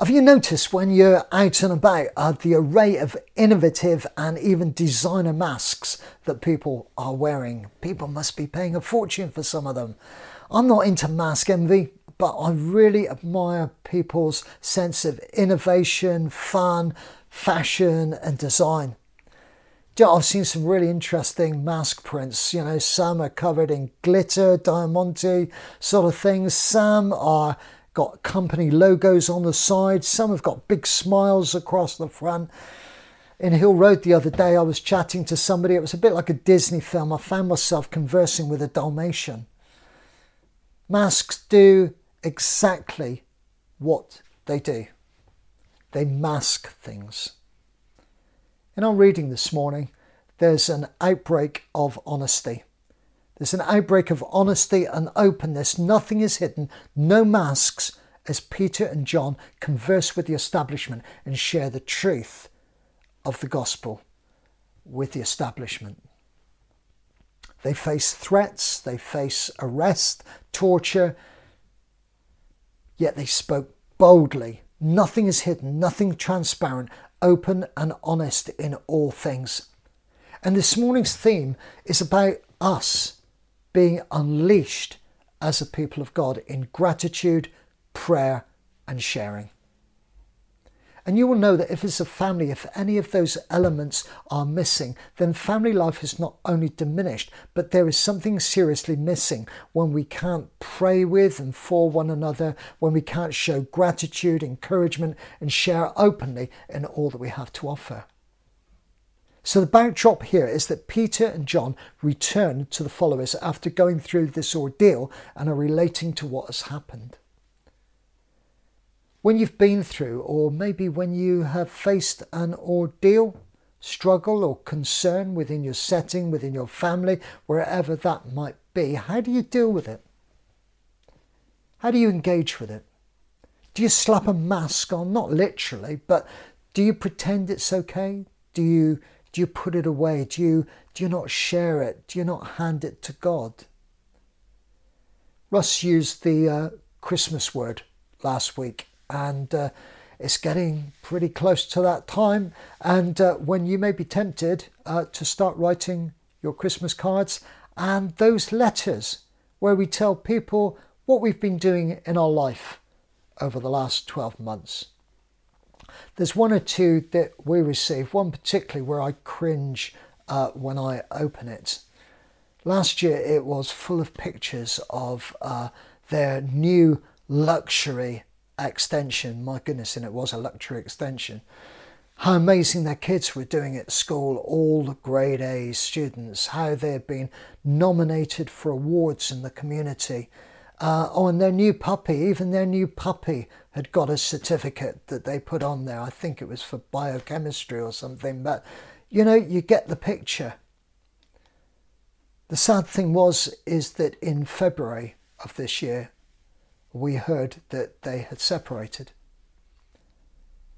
Have you noticed when you're out and about uh, the array of innovative and even designer masks that people are wearing? People must be paying a fortune for some of them. I'm not into mask envy, but I really admire people's sense of innovation, fun, fashion, and design. I've seen some really interesting mask prints. You know, some are covered in glitter, diamante sort of things. Some are got company logos on the side. Some have got big smiles across the front. In Hill Road the other day, I was chatting to somebody. It was a bit like a Disney film. I found myself conversing with a Dalmatian. Masks do exactly what they do they mask things. In our reading this morning, there's an outbreak of honesty. There's an outbreak of honesty and openness. Nothing is hidden, no masks, as Peter and John converse with the establishment and share the truth of the gospel with the establishment. They face threats, they face arrest, torture, yet they spoke boldly. Nothing is hidden, nothing transparent, open and honest in all things. And this morning's theme is about us being unleashed as a people of God in gratitude, prayer, and sharing. And you will know that if it's a family, if any of those elements are missing, then family life is not only diminished, but there is something seriously missing when we can't pray with and for one another, when we can't show gratitude, encouragement, and share openly in all that we have to offer. So the backdrop here is that Peter and John return to the followers after going through this ordeal and are relating to what has happened. When you've been through, or maybe when you have faced an ordeal, struggle, or concern within your setting, within your family, wherever that might be, how do you deal with it? How do you engage with it? Do you slap a mask on? Not literally, but do you pretend it's okay? Do you do you put it away? Do you, do you not share it? Do you not hand it to God? Russ used the uh, Christmas word last week, and uh, it's getting pretty close to that time. And uh, when you may be tempted uh, to start writing your Christmas cards and those letters where we tell people what we've been doing in our life over the last 12 months. There's one or two that we receive, one particularly where I cringe uh, when I open it. Last year it was full of pictures of uh, their new luxury extension. My goodness, and it was a luxury extension. How amazing their kids were doing at school, all the grade A students, how they had been nominated for awards in the community. Uh, oh, and their new puppy, even their new puppy had got a certificate that they put on there. I think it was for biochemistry or something, but you know, you get the picture. The sad thing was is that in February of this year, we heard that they had separated.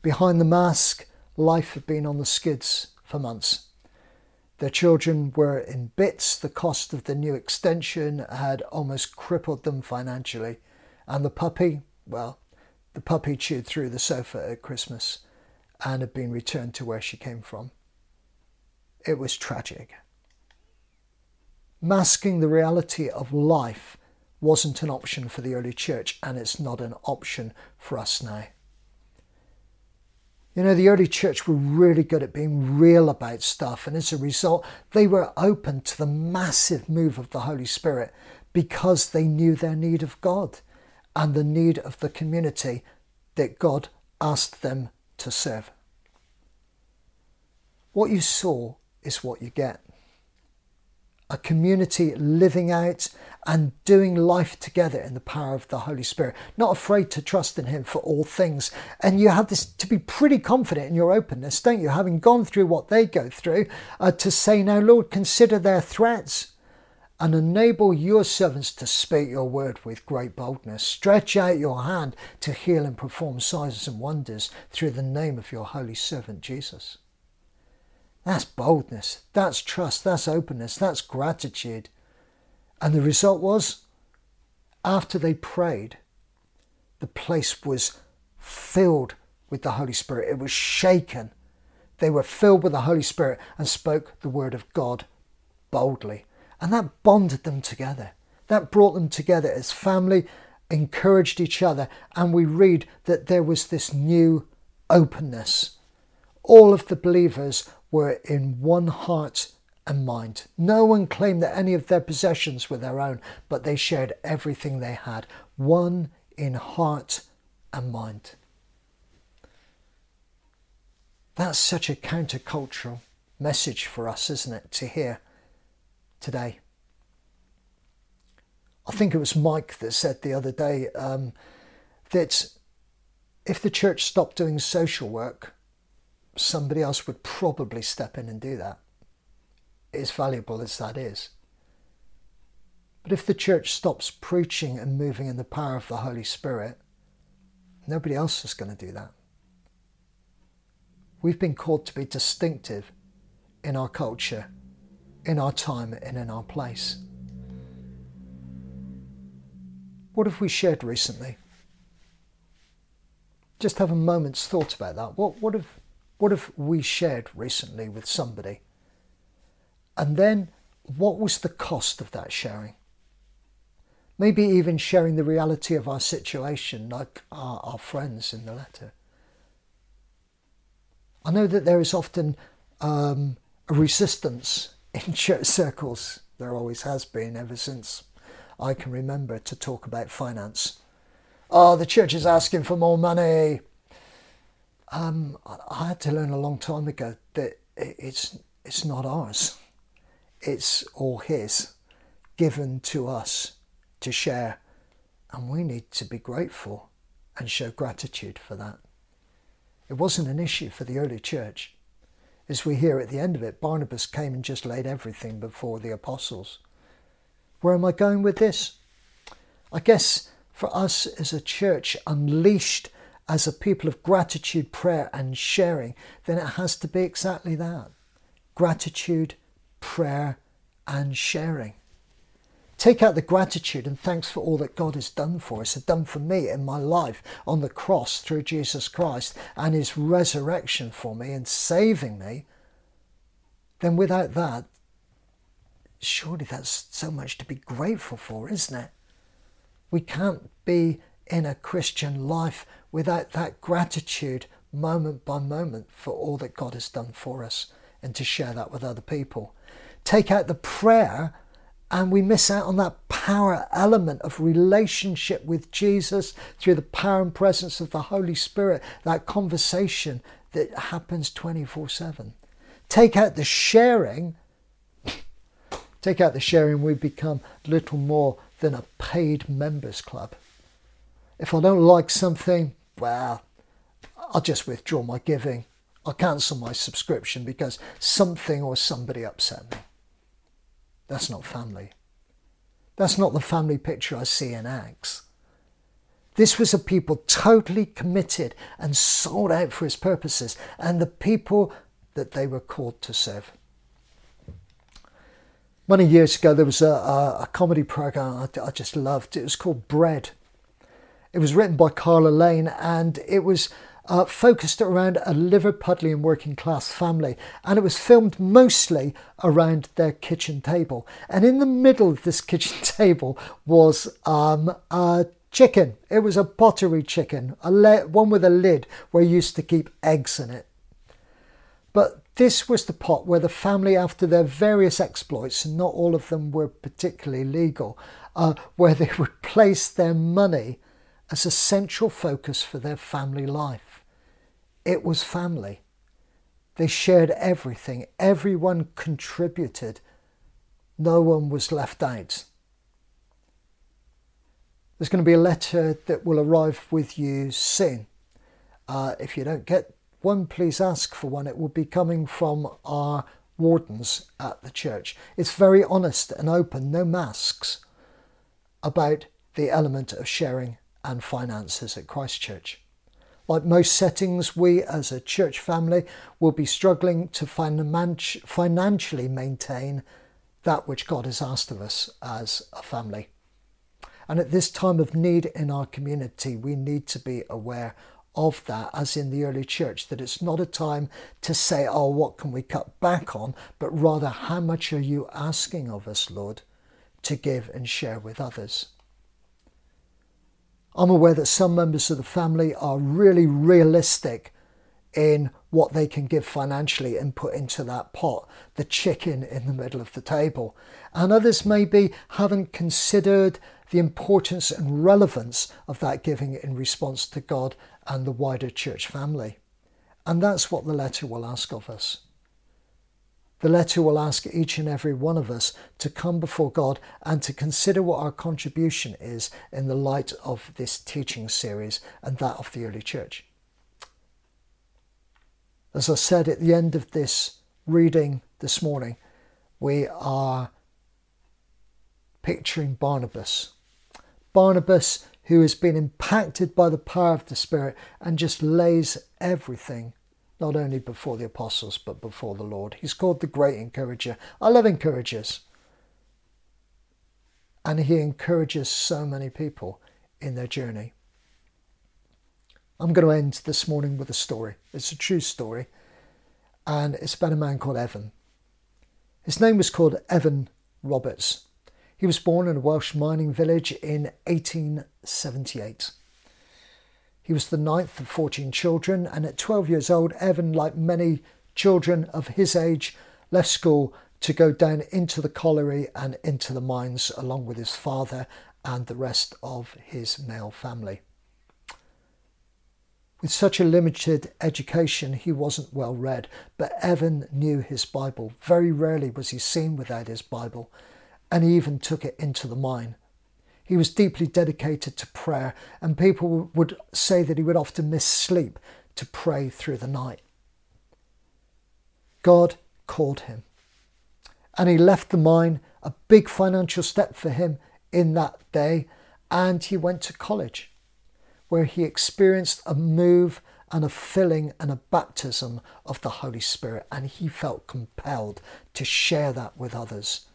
Behind the mask, life had been on the skids for months. Their children were in bits. The cost of the new extension had almost crippled them financially. And the puppy, well, the puppy chewed through the sofa at Christmas and had been returned to where she came from. It was tragic. Masking the reality of life wasn't an option for the early church, and it's not an option for us now. You know, the early church were really good at being real about stuff, and as a result, they were open to the massive move of the Holy Spirit because they knew their need of God and the need of the community that God asked them to serve. What you saw is what you get. A community living out and doing life together in the power of the Holy Spirit, not afraid to trust in Him for all things. And you have this to be pretty confident in your openness, don't you? Having gone through what they go through, uh, to say, Now, Lord, consider their threats and enable your servants to speak your word with great boldness. Stretch out your hand to heal and perform signs and wonders through the name of your holy servant Jesus. That's boldness, that's trust, that's openness, that's gratitude. And the result was, after they prayed, the place was filled with the Holy Spirit. It was shaken. They were filled with the Holy Spirit and spoke the word of God boldly. And that bonded them together. That brought them together as family, encouraged each other. And we read that there was this new openness. All of the believers were in one heart and mind. No one claimed that any of their possessions were their own, but they shared everything they had, one in heart and mind. That's such a countercultural message for us, isn't it, to hear today? I think it was Mike that said the other day um, that if the church stopped doing social work, somebody else would probably step in and do that, as valuable as that is. But if the church stops preaching and moving in the power of the Holy Spirit, nobody else is going to do that. We've been called to be distinctive in our culture, in our time, and in our place. What have we shared recently? Just have a moment's thought about that. What, what, have, what have we shared recently with somebody? And then, what was the cost of that sharing? Maybe even sharing the reality of our situation, like our, our friends in the letter. I know that there is often um, a resistance in church circles. There always has been ever since I can remember to talk about finance. Oh, the church is asking for more money. Um, I had to learn a long time ago that it's it's not ours. It's all His, given to us to share, and we need to be grateful and show gratitude for that. It wasn't an issue for the early church. As we hear at the end of it, Barnabas came and just laid everything before the apostles. Where am I going with this? I guess for us as a church, unleashed as a people of gratitude, prayer, and sharing, then it has to be exactly that gratitude, prayer, and sharing. Take out the gratitude and thanks for all that God has done for us, has done for me in my life on the cross through Jesus Christ and his resurrection for me and saving me. Then without that, surely that's so much to be grateful for, isn't it? We can't be in a Christian life without that gratitude moment by moment for all that God has done for us and to share that with other people. Take out the prayer and we miss out on that power element of relationship with Jesus through the power and presence of the Holy Spirit, that conversation that happens 24 7. Take out the sharing Take out the sharing, we become little more than a paid members club. If I don't like something, well, I'll just withdraw my giving. I'll cancel my subscription because something or somebody upset me. That's not family. That's not the family picture I see in Acts. This was a people totally committed and sold out for his purposes and the people that they were called to serve. Many years ago, there was a, a, a comedy program I, I just loved. It was called Bread. It was written by Carla Lane and it was uh, focused around a Liverpudlian working class family, and it was filmed mostly around their kitchen table. And in the middle of this kitchen table was um, a chicken. It was a pottery chicken, a le- one with a lid where you used to keep eggs in it. But this was the pot where the family, after their various exploits, and not all of them were particularly legal, uh, where they would place their money as a central focus for their family life. It was family. They shared everything, everyone contributed, no one was left out. There's going to be a letter that will arrive with you soon. Uh, if you don't get one, please ask for one. It will be coming from our wardens at the church. It's very honest and open, no masks, about the element of sharing and finances at Christchurch. Like most settings, we as a church family will be struggling to financially maintain that which God has asked of us as a family. And at this time of need in our community, we need to be aware of that as in the early church, that it's not a time to say, oh, what can we cut back on, but rather, how much are you asking of us, Lord, to give and share with others? I'm aware that some members of the family are really realistic in what they can give financially and put into that pot, the chicken in the middle of the table. And others maybe haven't considered the importance and relevance of that giving in response to God and the wider church family. And that's what the letter will ask of us. The letter will ask each and every one of us to come before God and to consider what our contribution is in the light of this teaching series and that of the early church. As I said at the end of this reading this morning, we are picturing Barnabas. Barnabas, who has been impacted by the power of the Spirit and just lays everything not only before the apostles but before the Lord. He's called the great encourager. I love encouragers. And he encourages so many people in their journey. I'm going to end this morning with a story. It's a true story, and it's about a man called Evan. His name was called Evan Roberts. He was born in a Welsh mining village in 1878. He was the ninth of 14 children, and at 12 years old, Evan, like many children of his age, left school to go down into the colliery and into the mines along with his father and the rest of his male family. With such a limited education, he wasn't well read, but Evan knew his Bible. Very rarely was he seen without his Bible, and he even took it into the mine. He was deeply dedicated to prayer, and people would say that he would often miss sleep to pray through the night. God called him, and he left the mine, a big financial step for him in that day, and he went to college where he experienced a move and a filling and a baptism of the Holy Spirit, and he felt compelled to share that with others.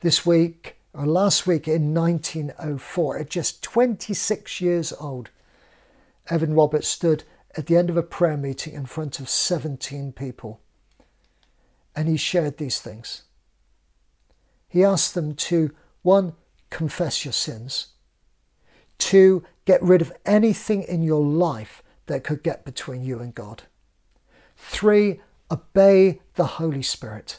This week, or last week in 1904, at just 26 years old, Evan Roberts stood at the end of a prayer meeting in front of 17 people, and he shared these things. He asked them to, one, confess your sins, two, Get rid of anything in your life that could get between you and God. Three, obey the Holy Spirit.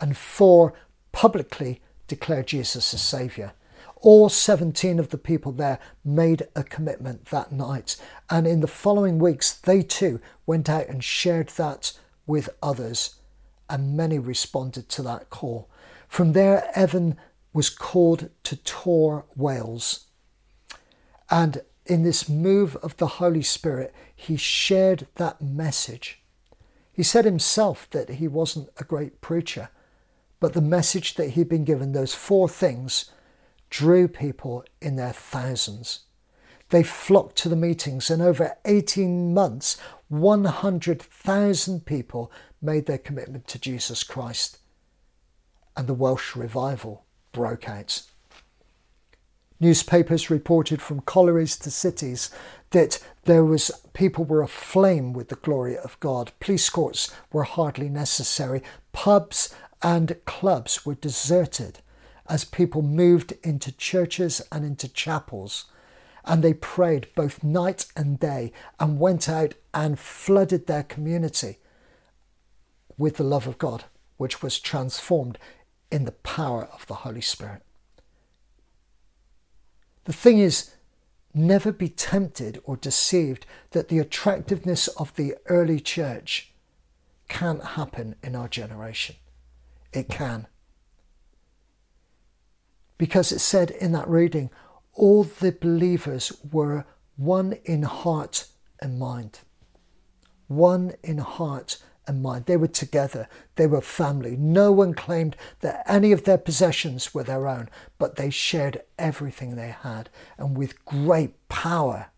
And four, publicly declare Jesus as Saviour. All 17 of the people there made a commitment that night. And in the following weeks, they too went out and shared that with others. And many responded to that call. From there, Evan was called to tour Wales. And in this move of the Holy Spirit, he shared that message. He said himself that he wasn't a great preacher, but the message that he'd been given, those four things, drew people in their thousands. They flocked to the meetings, and over 18 months, 100,000 people made their commitment to Jesus Christ. And the Welsh revival broke out. Newspapers reported from collieries to cities that there was people were aflame with the glory of God. Police courts were hardly necessary. Pubs and clubs were deserted as people moved into churches and into chapels. And they prayed both night and day and went out and flooded their community with the love of God, which was transformed in the power of the Holy Spirit. The thing is, never be tempted or deceived that the attractiveness of the early church can't happen in our generation. It can. Because it said in that reading, all the believers were one in heart and mind. One in heart and mind. They were together, they were family. No one claimed that any of their possessions were their own, but they shared everything they had. And with great power,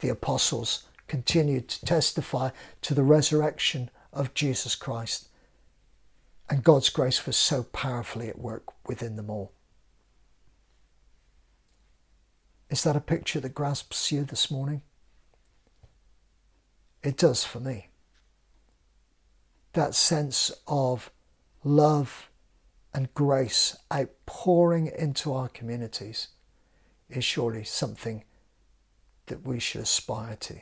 the apostles continued to testify to the resurrection of Jesus Christ. And God's grace was so powerfully at work within them all. Is that a picture that grasps you this morning? It does for me. That sense of love and grace outpouring into our communities is surely something that we should aspire to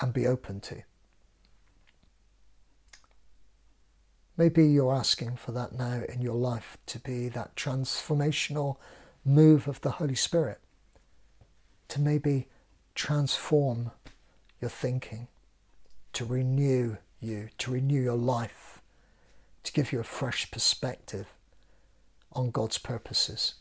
and be open to. Maybe you're asking for that now in your life to be that transformational move of the Holy Spirit, to maybe transform your thinking, to renew you, to renew your life, to give you a fresh perspective on God's purposes.